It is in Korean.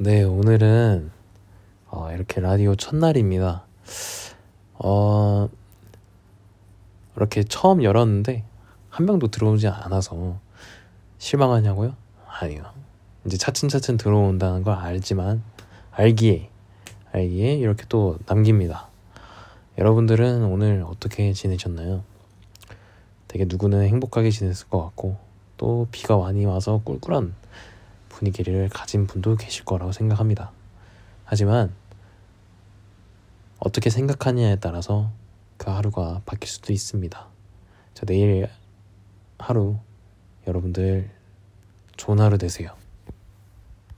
네, 오늘은 어, 이렇게 라디오 첫날입니다. 어, 이렇게 처음 열었는데 한 명도 들어오지 않아서 실망하냐고요? 아니요. 이제 차츰차츰 들어온다는 걸 알지만 알기에 알기에 이렇게 또 남깁니다. 여러분들은 오늘 어떻게 지내셨나요? 되게 누구는 행복하게 지냈을 것 같고 또 비가 많이 와서 꿀꿀한 분위기를 가진 분도 계실 거라고 생각합니다. 하지만 어떻게 생각하느냐에 따라서 그 하루가 바뀔 수도 있습니다. 자, 내일 하루 여러분들 좋은 하루 되세요.